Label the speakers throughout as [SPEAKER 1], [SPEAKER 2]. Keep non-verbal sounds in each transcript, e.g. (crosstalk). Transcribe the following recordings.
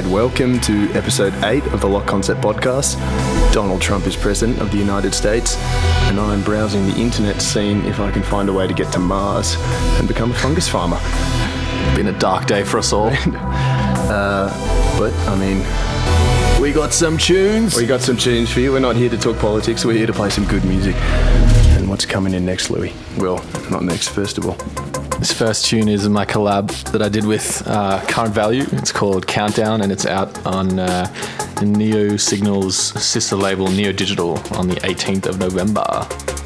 [SPEAKER 1] right, welcome to episode 8 of the Locked Concept podcast. Donald Trump is president of the United States, and I'm browsing the internet scene if I can find a way to get to Mars and become a fungus farmer.
[SPEAKER 2] Been a dark day for us all. (laughs)
[SPEAKER 1] Uh, but, I mean,
[SPEAKER 2] we got some tunes.
[SPEAKER 1] we got some tunes for you. We're not here to talk politics, we're here to play some good music. And what's coming in next, Louis? Well, not next, first of all.
[SPEAKER 2] This first tune is my collab that I did with uh, Current Value. It's called Countdown, and it's out on uh, Neo Signal's sister label Neo Digital on the 18th of November.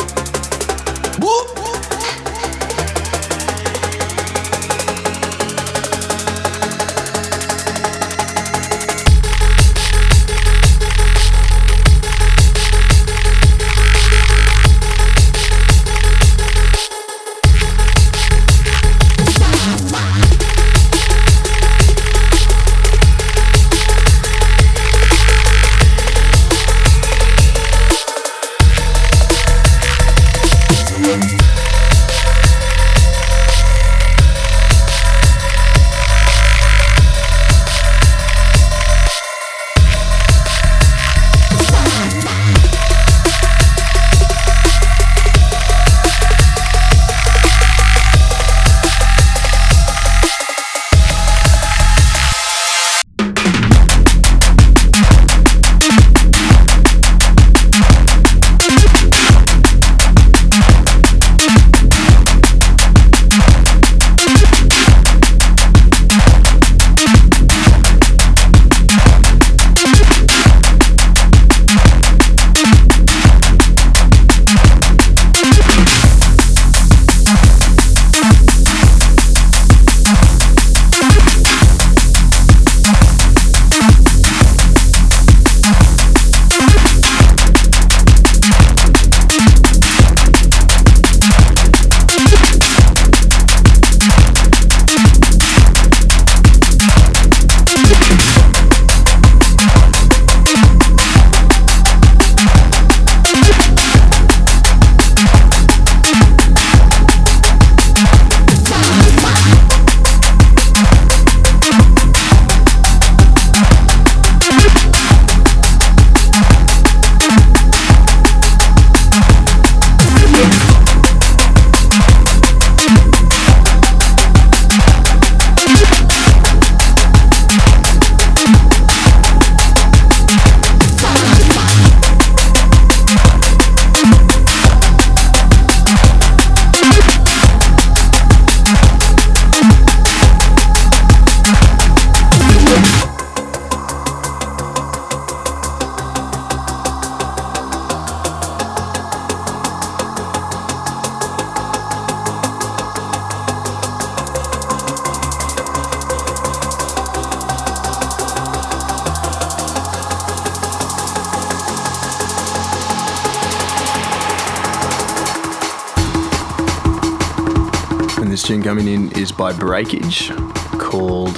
[SPEAKER 1] Breakage called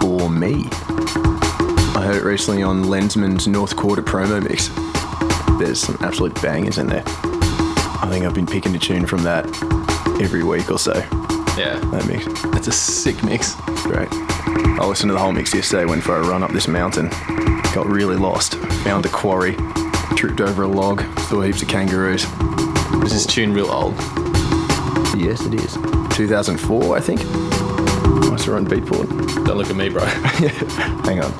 [SPEAKER 1] For Me. I heard it recently on Lenzman's North Quarter promo mix. There's some absolute bangers in there. I think I've been picking a tune from that every week or so.
[SPEAKER 2] Yeah,
[SPEAKER 1] That mix.
[SPEAKER 2] it's a sick mix.
[SPEAKER 1] Great. I listened to the whole mix yesterday, went for a run up this mountain, got really lost, found a quarry, tripped over a log, saw heaps of kangaroos.
[SPEAKER 2] Is this tune real old?
[SPEAKER 1] Yes, it is. 2004, I think. I saw it on Beatport.
[SPEAKER 2] Don't look at me, bro. (laughs)
[SPEAKER 1] Hang on.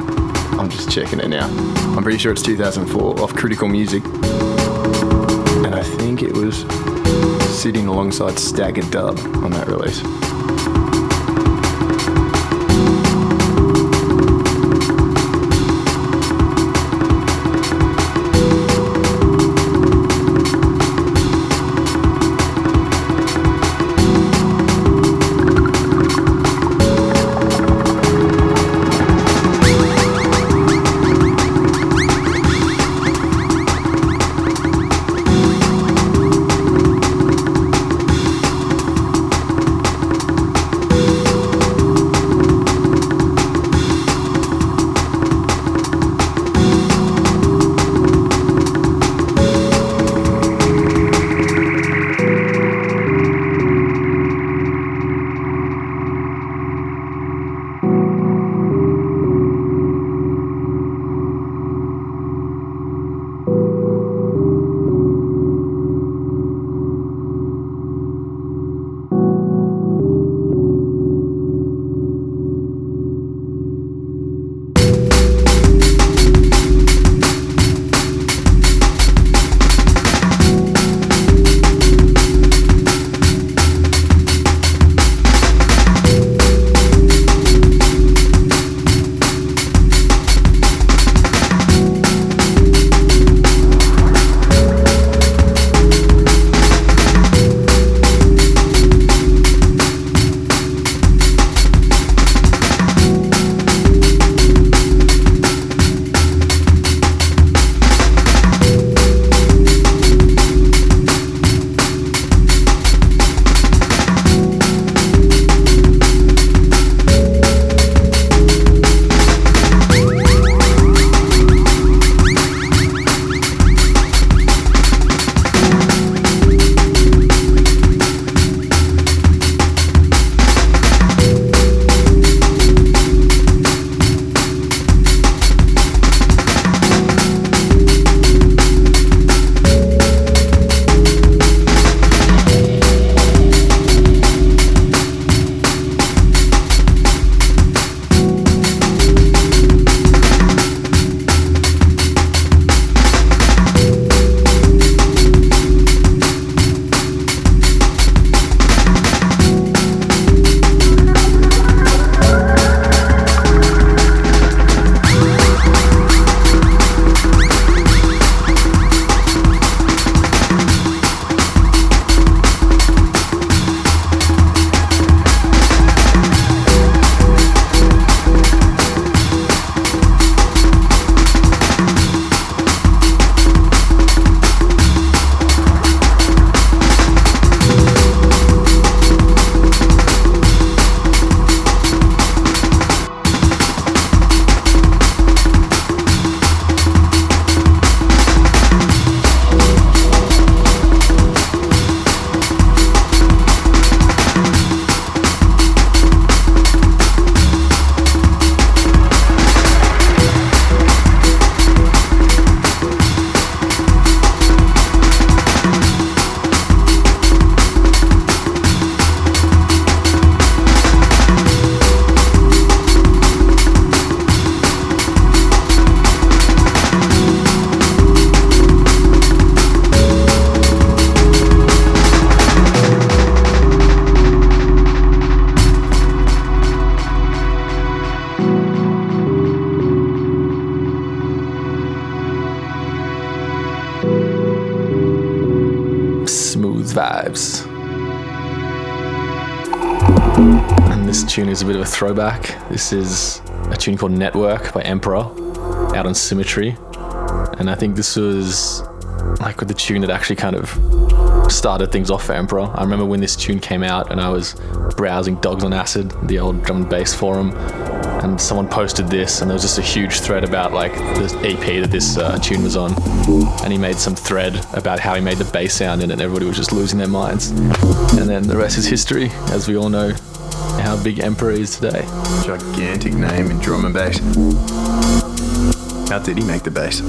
[SPEAKER 1] I'm just checking it now. I'm pretty sure it's 2004 off Critical Music. And I think it was sitting alongside Staggered Dub on that release.
[SPEAKER 2] Vibes. And this tune is a bit of a throwback. This is a tune called Network by Emperor out on Symmetry. And I think this was like with the tune that actually kind of started things off for Emperor. I remember when this tune came out and I was browsing Dogs on Acid, the old drum and bass forum, and someone posted this, and there was just a huge thread about like the EP that this uh, tune was on, and he made some thread about how he made the bass sound in it, and everybody was just losing their minds. And then the rest is history, as we all know how big Emperor is today.
[SPEAKER 1] Gigantic name in drum and bass. How did he make the bass?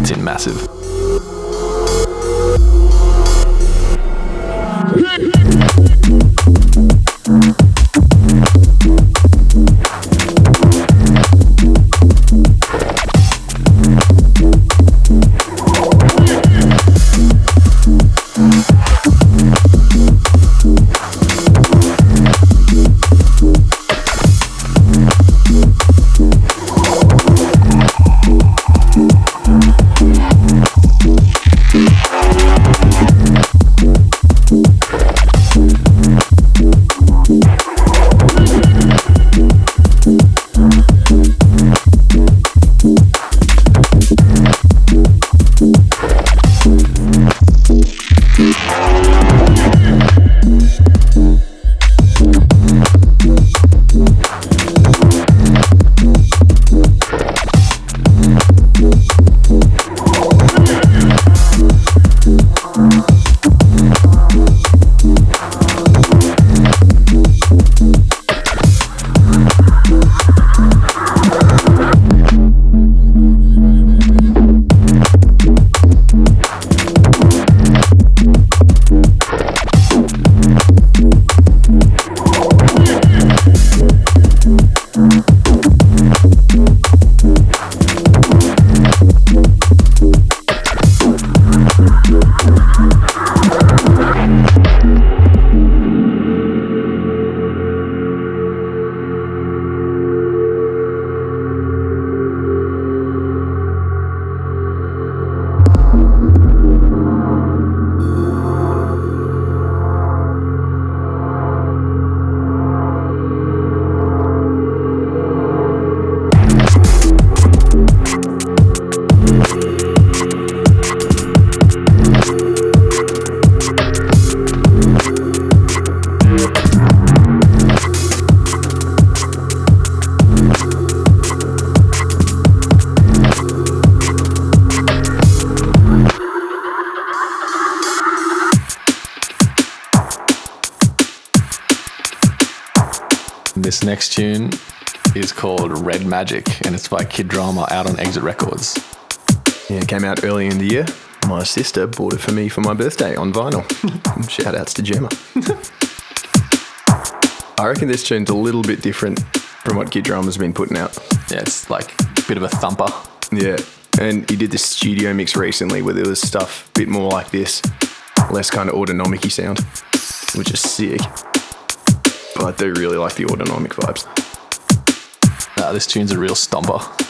[SPEAKER 2] It's in massive. Exit Records.
[SPEAKER 1] Yeah, it came out early in the year. My sister bought it for me for my birthday on vinyl. (laughs) Shout outs to Gemma. I reckon this tune's a little bit different from what Kid Drama's been putting out.
[SPEAKER 2] Yeah, it's like a bit of a thumper.
[SPEAKER 1] Yeah, and he did this studio mix recently where there was stuff a bit more like this, less kind of autonomic sound, which is sick. But I do really like the autonomic vibes.
[SPEAKER 2] Nah, this tune's a real stomper.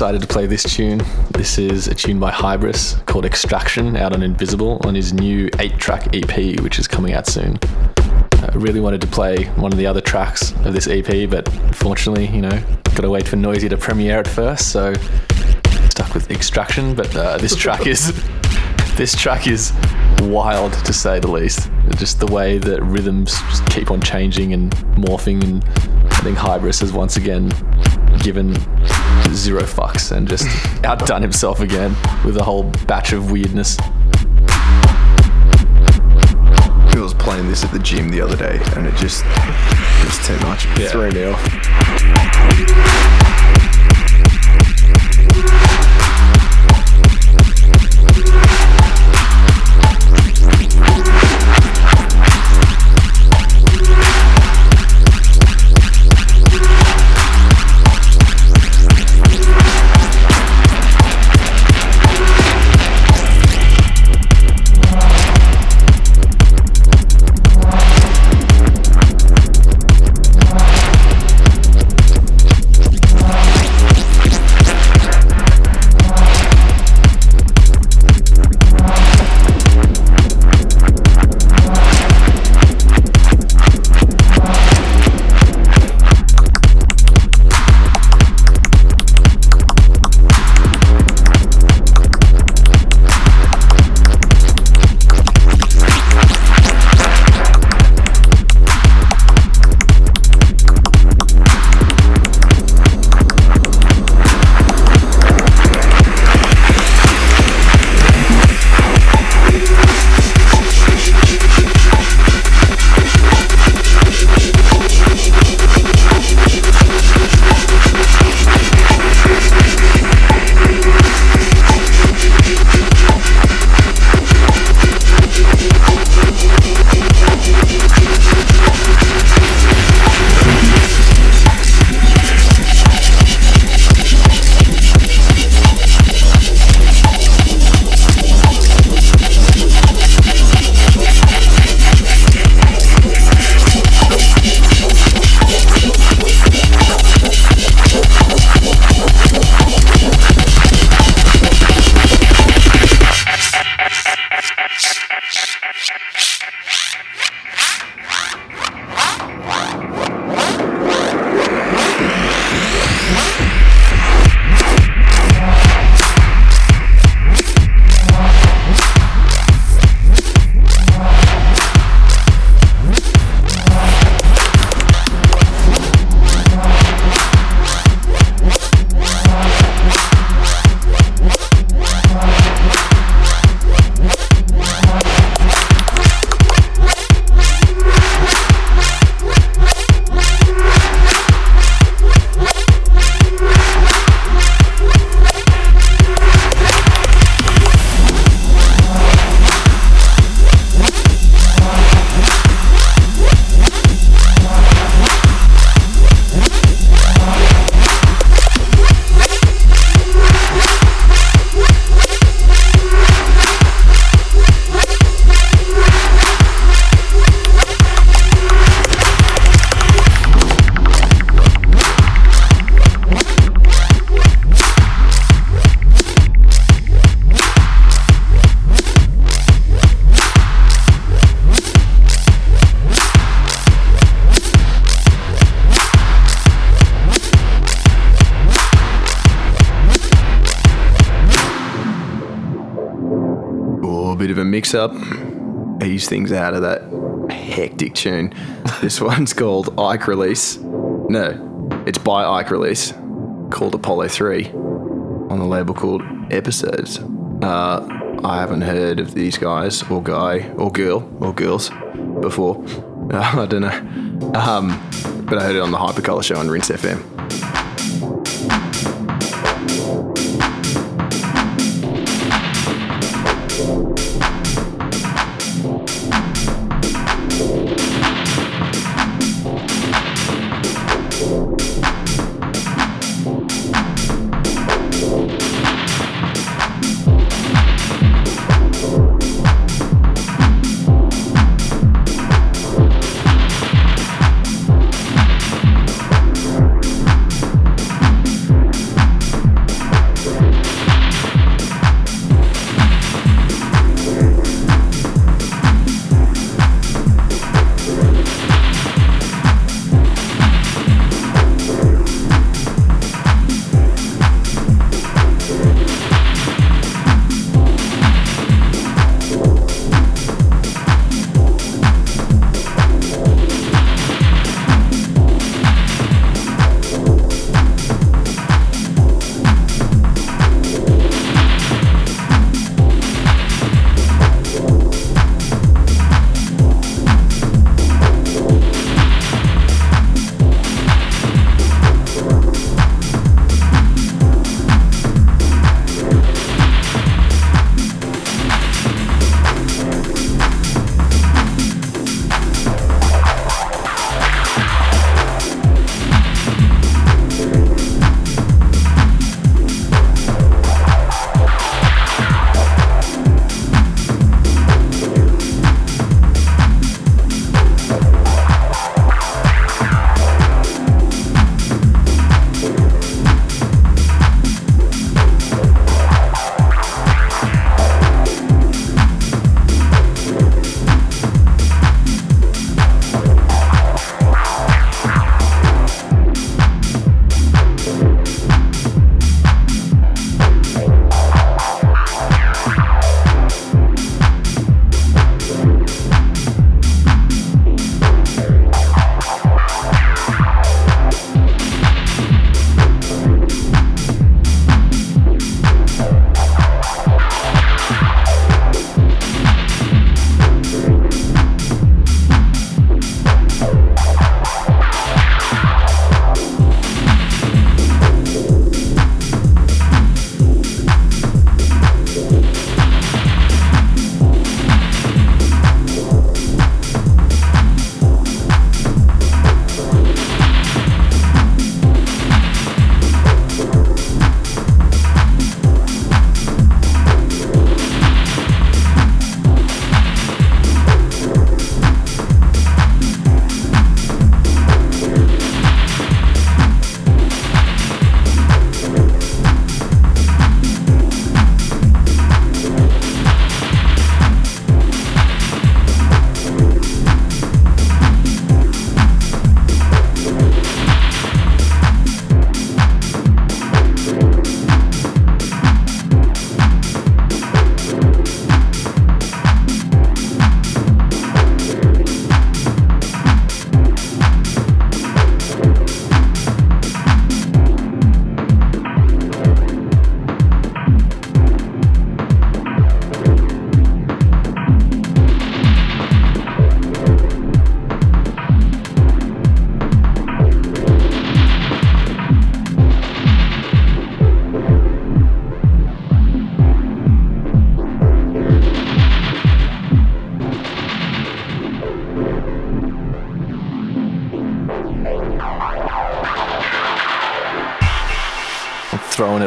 [SPEAKER 2] Excited to play this tune. This is a tune by Hybris called Extraction out on Invisible on his new eight track EP, which is coming out soon. I really wanted to play one of the other tracks of this EP, but unfortunately, you know, gotta wait for Noisey to premiere it first, so stuck with Extraction. But uh, this track is (laughs) this track is wild to say the least. Just the way that rhythms keep on changing and morphing, and I think Hybris has once again given zero fucks and just (laughs) outdone himself again with a whole batch of weirdness.
[SPEAKER 1] He was playing this at the gym the other day and it just it was too much.
[SPEAKER 2] Yeah.
[SPEAKER 1] 3 now. A mix up. Ease things out of that hectic tune. this (laughs) one's called Ike Release. No, it's by Ike Release, called Apollo 3, on the label called Episodes. Uh, I haven't heard of these guys, or guy, or girl, or girls before. Uh, (laughs) I don't know. Um, but I heard it on the Hypercolor show on Rinse FM.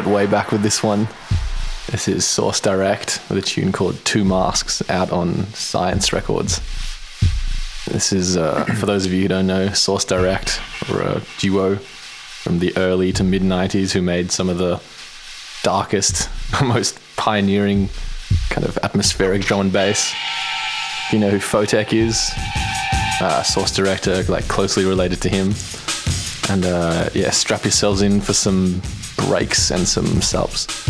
[SPEAKER 2] Way back with this one. This is Source Direct with a tune called Two Masks out on Science Records. This is, uh, (coughs) for those of you who don't know, Source Direct were a duo from the early to mid 90s who made some of the darkest, (laughs) most pioneering kind of atmospheric drum and bass. If you know who Photek is, uh, Source Director, like closely related to him. And uh, yeah, strap yourselves in for some breaks and some subs.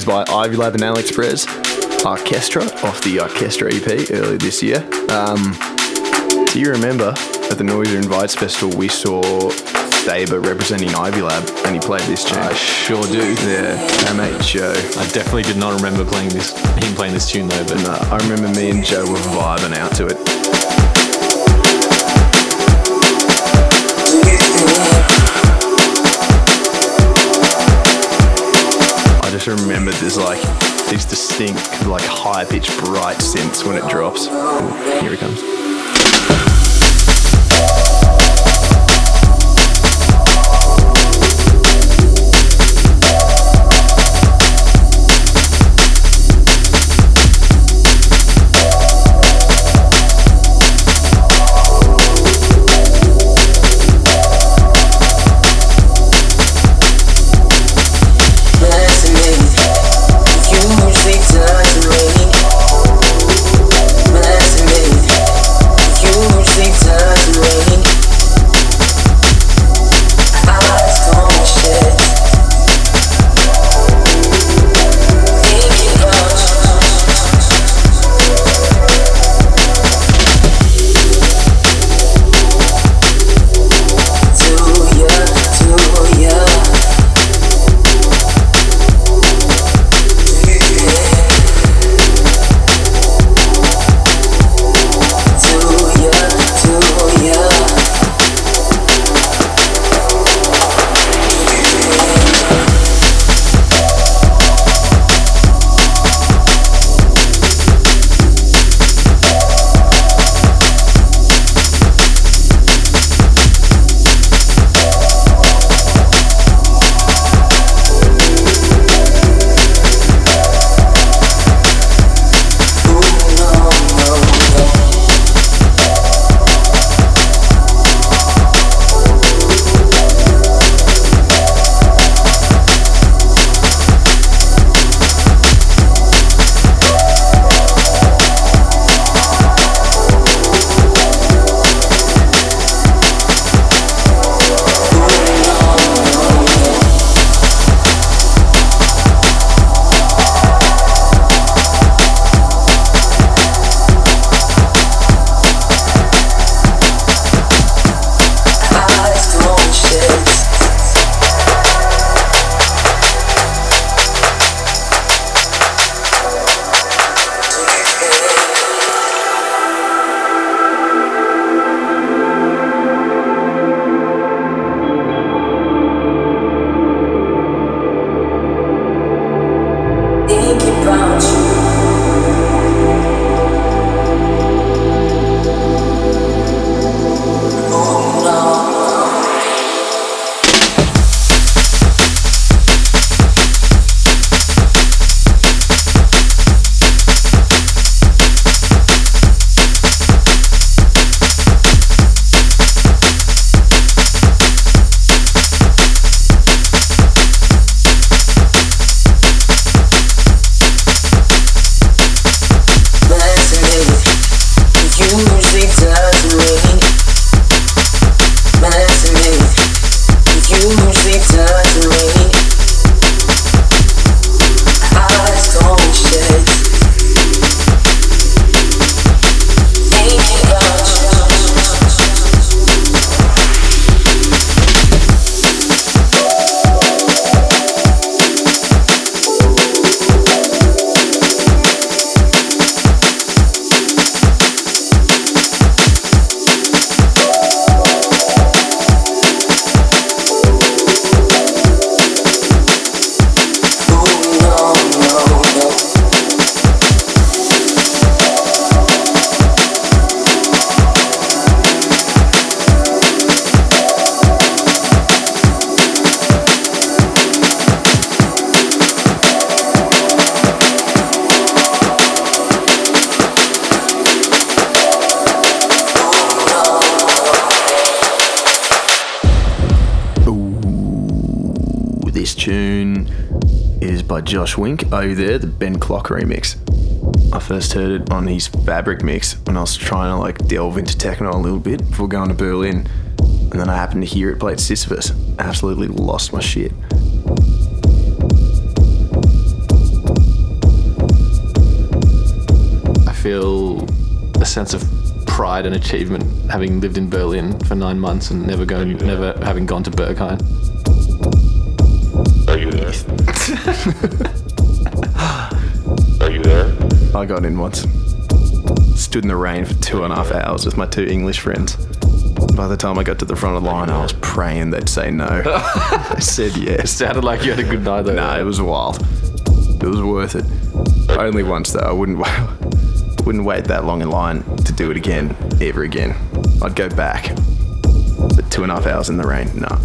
[SPEAKER 1] Is by Ivy Lab and Alix Perez. Arkestra off the Arkestra EP earlier this year. Um, do you remember at the Noisia Invites Festival we saw Sabre representing Ivy Lab and he played this tune?
[SPEAKER 2] I sure do.
[SPEAKER 1] yeah, mate Joe.
[SPEAKER 2] I definitely did not remember playing this, him playing this tune though. But
[SPEAKER 1] No, I remember me and Joe were vibing out to it. Just remember there's like these distinct, like high pitched, bright synths when it drops. Here it comes. Josh Wink, Are You There, the Ben Klock remix. I first heard it on his Fabric mix when I was trying to like delve into techno a little bit before going to Berlin, and then I happened to hear it played Sisyphos. Absolutely lost my shit.
[SPEAKER 2] I feel a sense of pride and achievement having lived in Berlin for nine months and never going, never having gone to Berghain. (laughs)
[SPEAKER 3] Are you there?
[SPEAKER 1] I got in once. Stood in the rain for two and a half hours with my two English friends. By the time I got to the front of the line, I was praying they'd say no. (laughs) (laughs) they said yes.
[SPEAKER 2] Sounded like you had a good night though.
[SPEAKER 1] Nah, it was wild. It was worth it. Only once though. I wouldn't wouldn't wait that long in line to do it again, ever again. I'd go back. But two and a half hours in the rain, nah.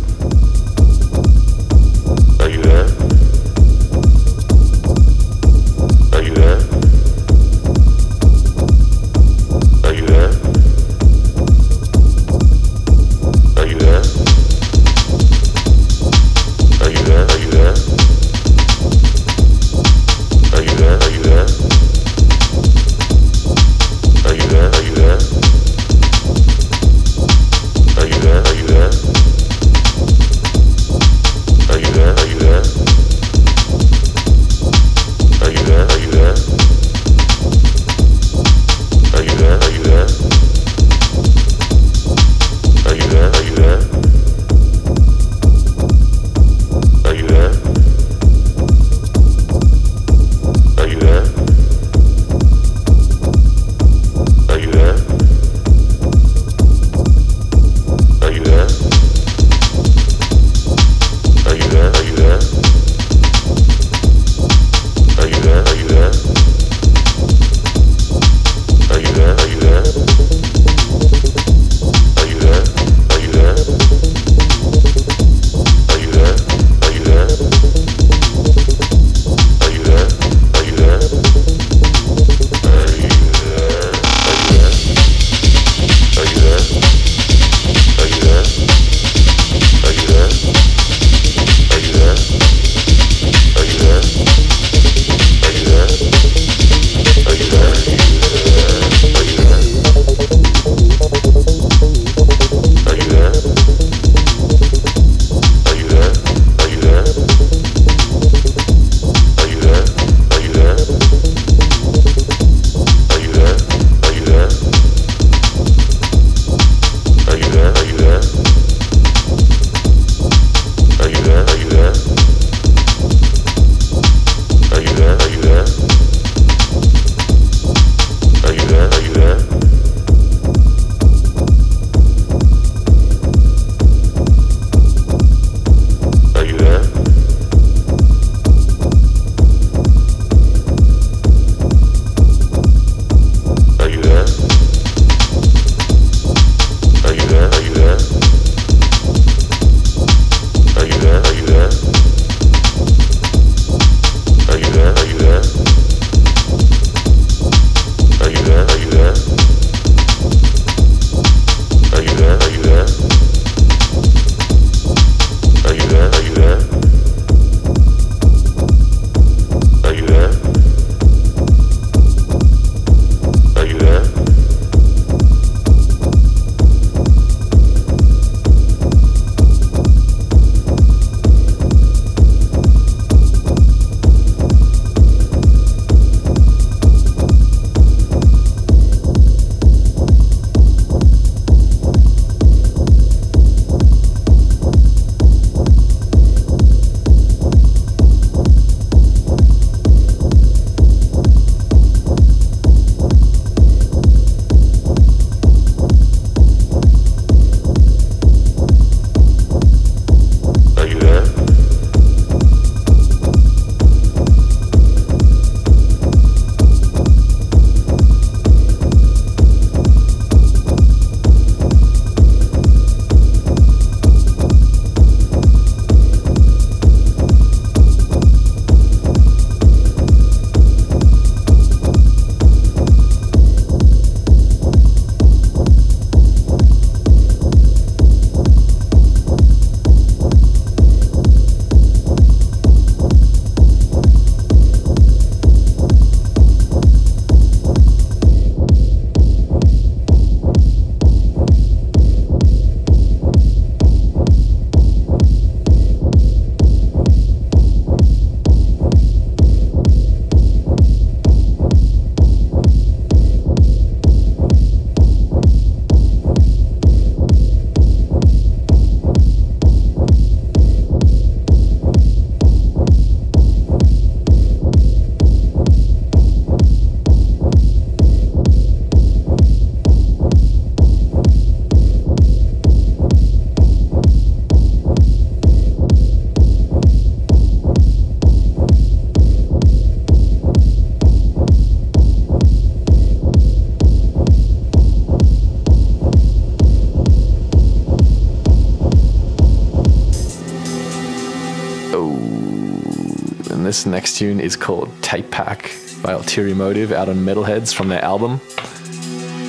[SPEAKER 4] This next tune is called Tape Pack by Ulterior Motive out on Metalheadz from their album.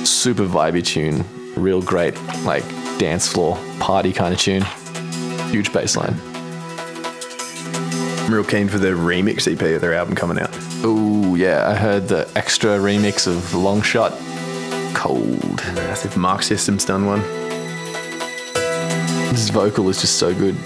[SPEAKER 4] Super vibey tune, real great, like dance floor party kind of tune. Huge bass line.
[SPEAKER 1] I'm real keen for the remix EP of their album coming out.
[SPEAKER 4] Oh yeah, I heard the extra remix of Long Shot. Cold.
[SPEAKER 1] Massive Mark System's done one.
[SPEAKER 4] His vocal is just so good.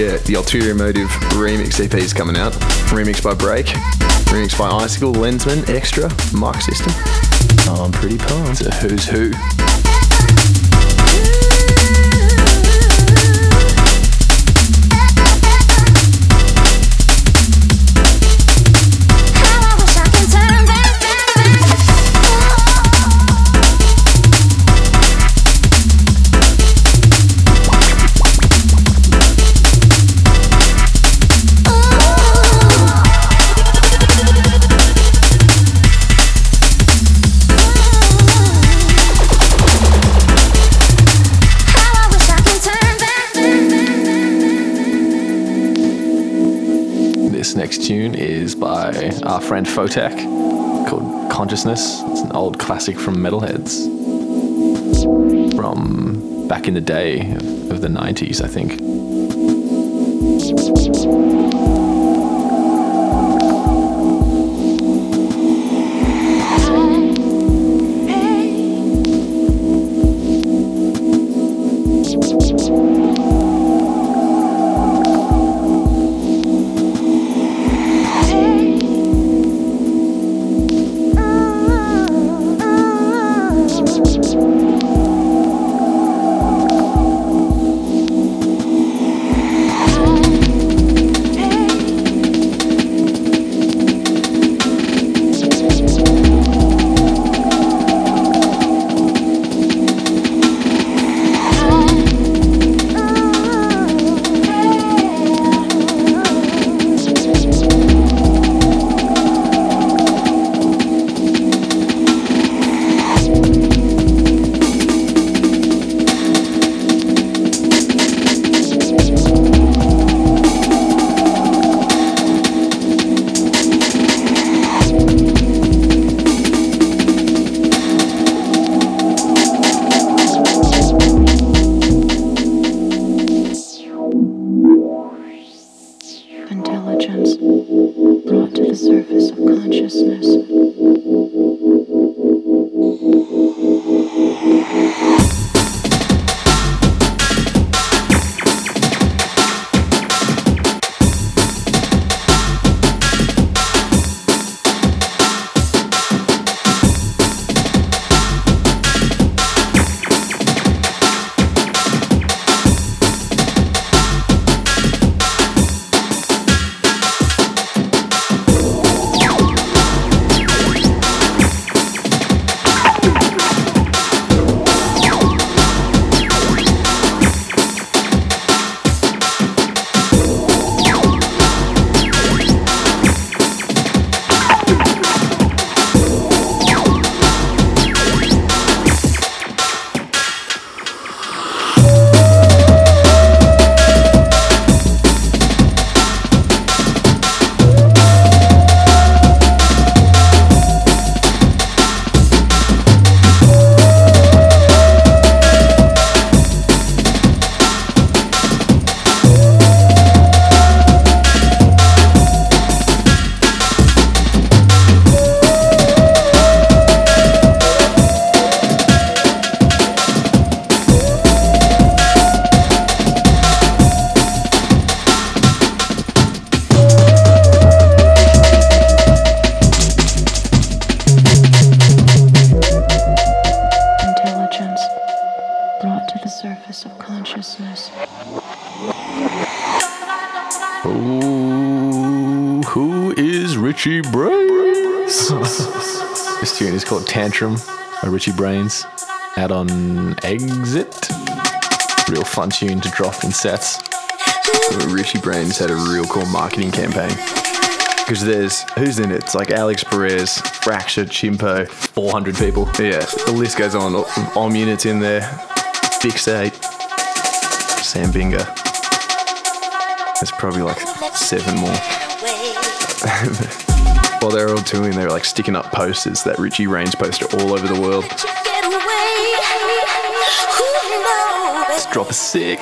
[SPEAKER 1] Yeah, the Ulterior Motive remix EP is coming out. Remix by Break, remix by Icicle, Lenzman, Extra, Mark System. Oh, I'm pretty pumped.
[SPEAKER 4] It's a who's who. Next tune is by our friend Photek called Consciousness. It's an old classic from Metalheadz from back in the day of the 90s, I think.
[SPEAKER 5] Brought to the surface of consciousness.
[SPEAKER 2] Ooh, who is Richie Brains? (laughs) this tune is called Tantrum by Richie Brains, out on Exit. Real fun tune to drop in sets.
[SPEAKER 1] Richie Brains had a real cool marketing campaign. Because there's who's in it? It's like Alix Perez, Fracture, Chimpo.
[SPEAKER 2] 400 people.
[SPEAKER 1] Yeah, the list goes on. Om Unit's in there. Fixate. Sam Binga. There's probably like seven more. (laughs) While they were all touring, they were like sticking up posters, that Richie Brains poster all over the world.
[SPEAKER 2] This drop a sick.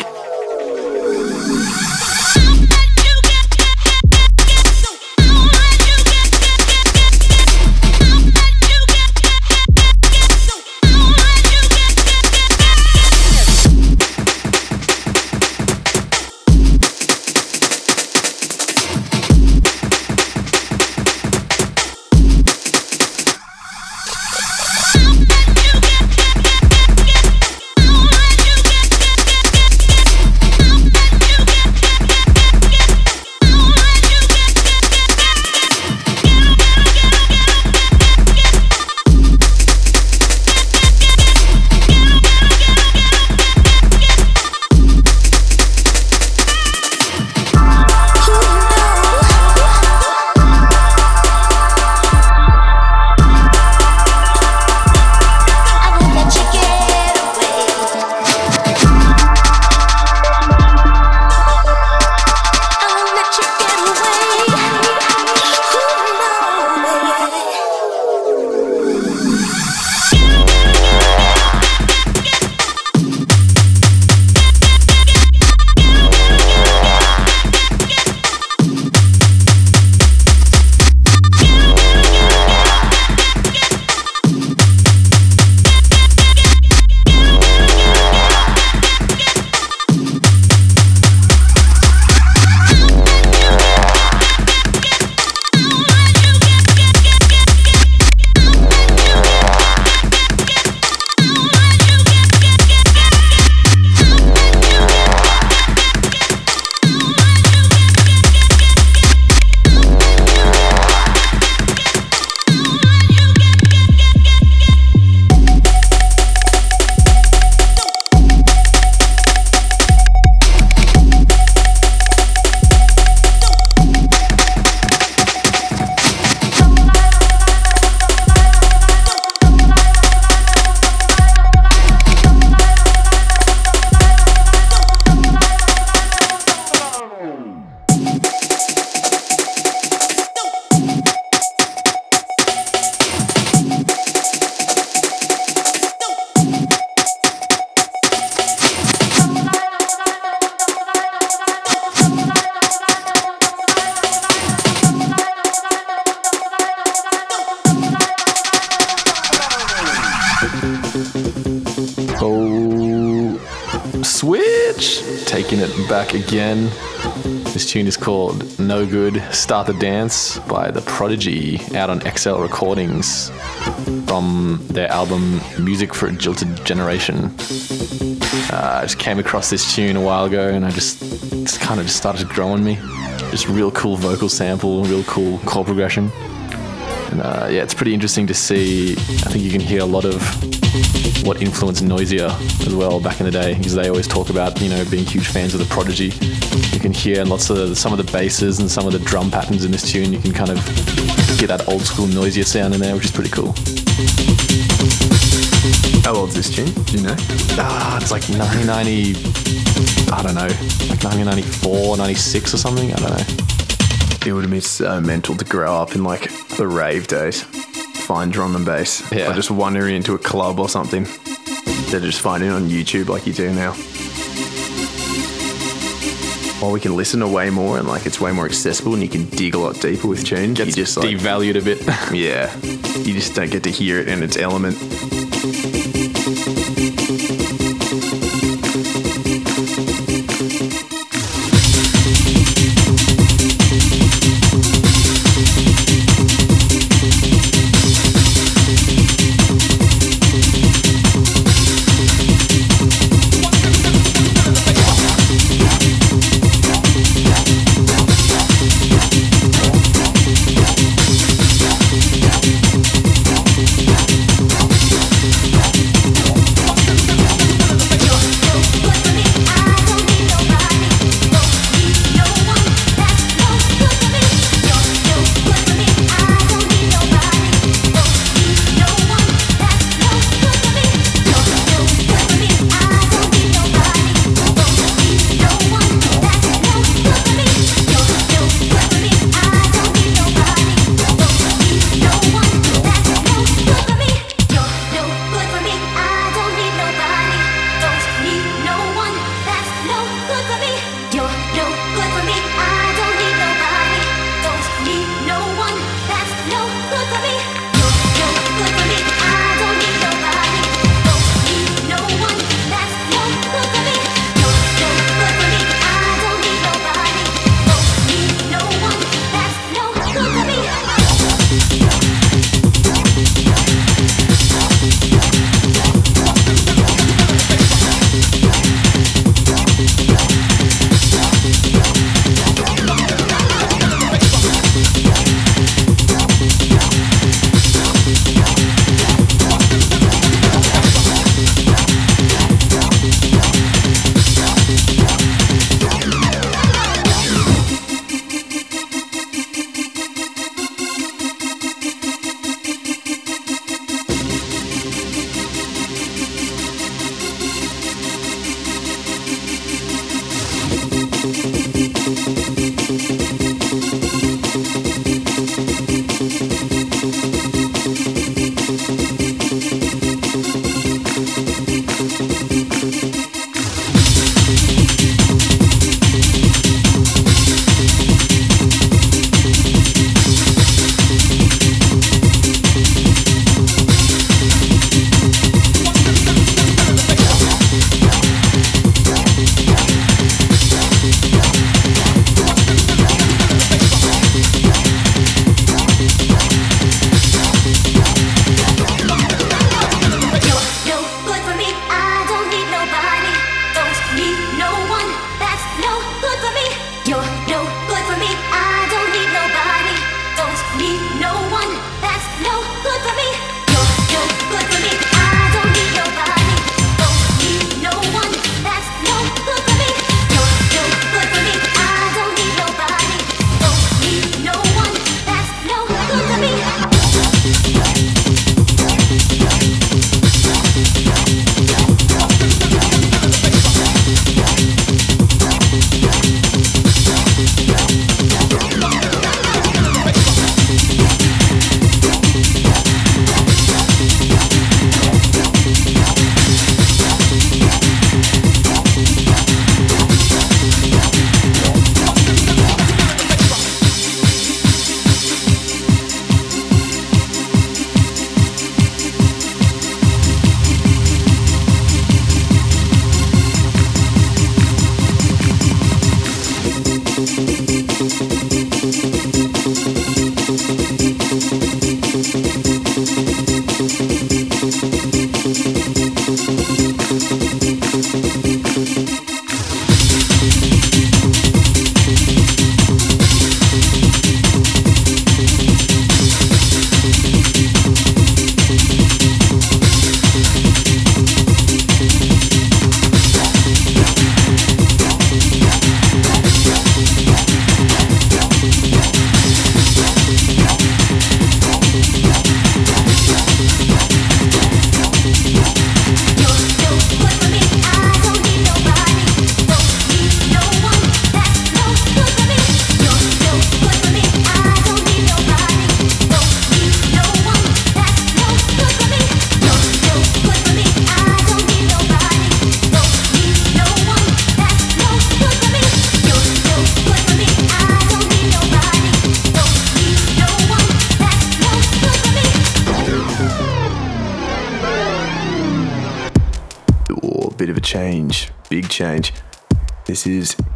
[SPEAKER 2] Start the Dance by The Prodigy out on XL Recordings from their album Music for a Jilted Generation. Uh, I just came across this tune a while ago and I just, just kind of just started growing me. Just real cool vocal sample, real cool chord progression. And uh, yeah, it's pretty interesting to see. I think you can hear a lot of what influenced Noisia as well back in the day, because they always talk about you know being huge fans of the Prodigy. You can hear lots of some of the basses and some of the drum patterns in this tune. You can kind of get that old school Noisia sound in there, which is pretty cool.
[SPEAKER 1] How old's this tune? Do you know?
[SPEAKER 2] Ah, it's like 1990. I don't know, like 1994, 96 or something. I don't know.
[SPEAKER 1] It would have been so mental to grow up in like the rave days. Find drum and bass.
[SPEAKER 2] Yeah.
[SPEAKER 1] Just wandering into a club or something. Of just finding it on YouTube like you do now. While we can listen to way more and like it's way more accessible and you can dig a lot deeper with tunes, you
[SPEAKER 2] Gets
[SPEAKER 1] just like
[SPEAKER 2] devalued a bit. (laughs)
[SPEAKER 1] yeah, you just don't get to hear it in its element.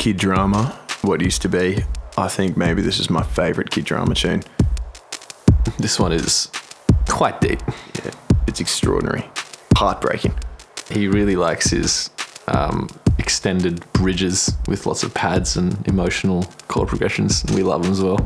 [SPEAKER 1] Kid Drama, what used to be. I think maybe this is my favourite Kid Drama tune.
[SPEAKER 2] This one is quite deep.
[SPEAKER 1] Yeah, it's extraordinary, heartbreaking.
[SPEAKER 2] He really likes his um, extended bridges with lots of pads and emotional chord progressions. We love them as well.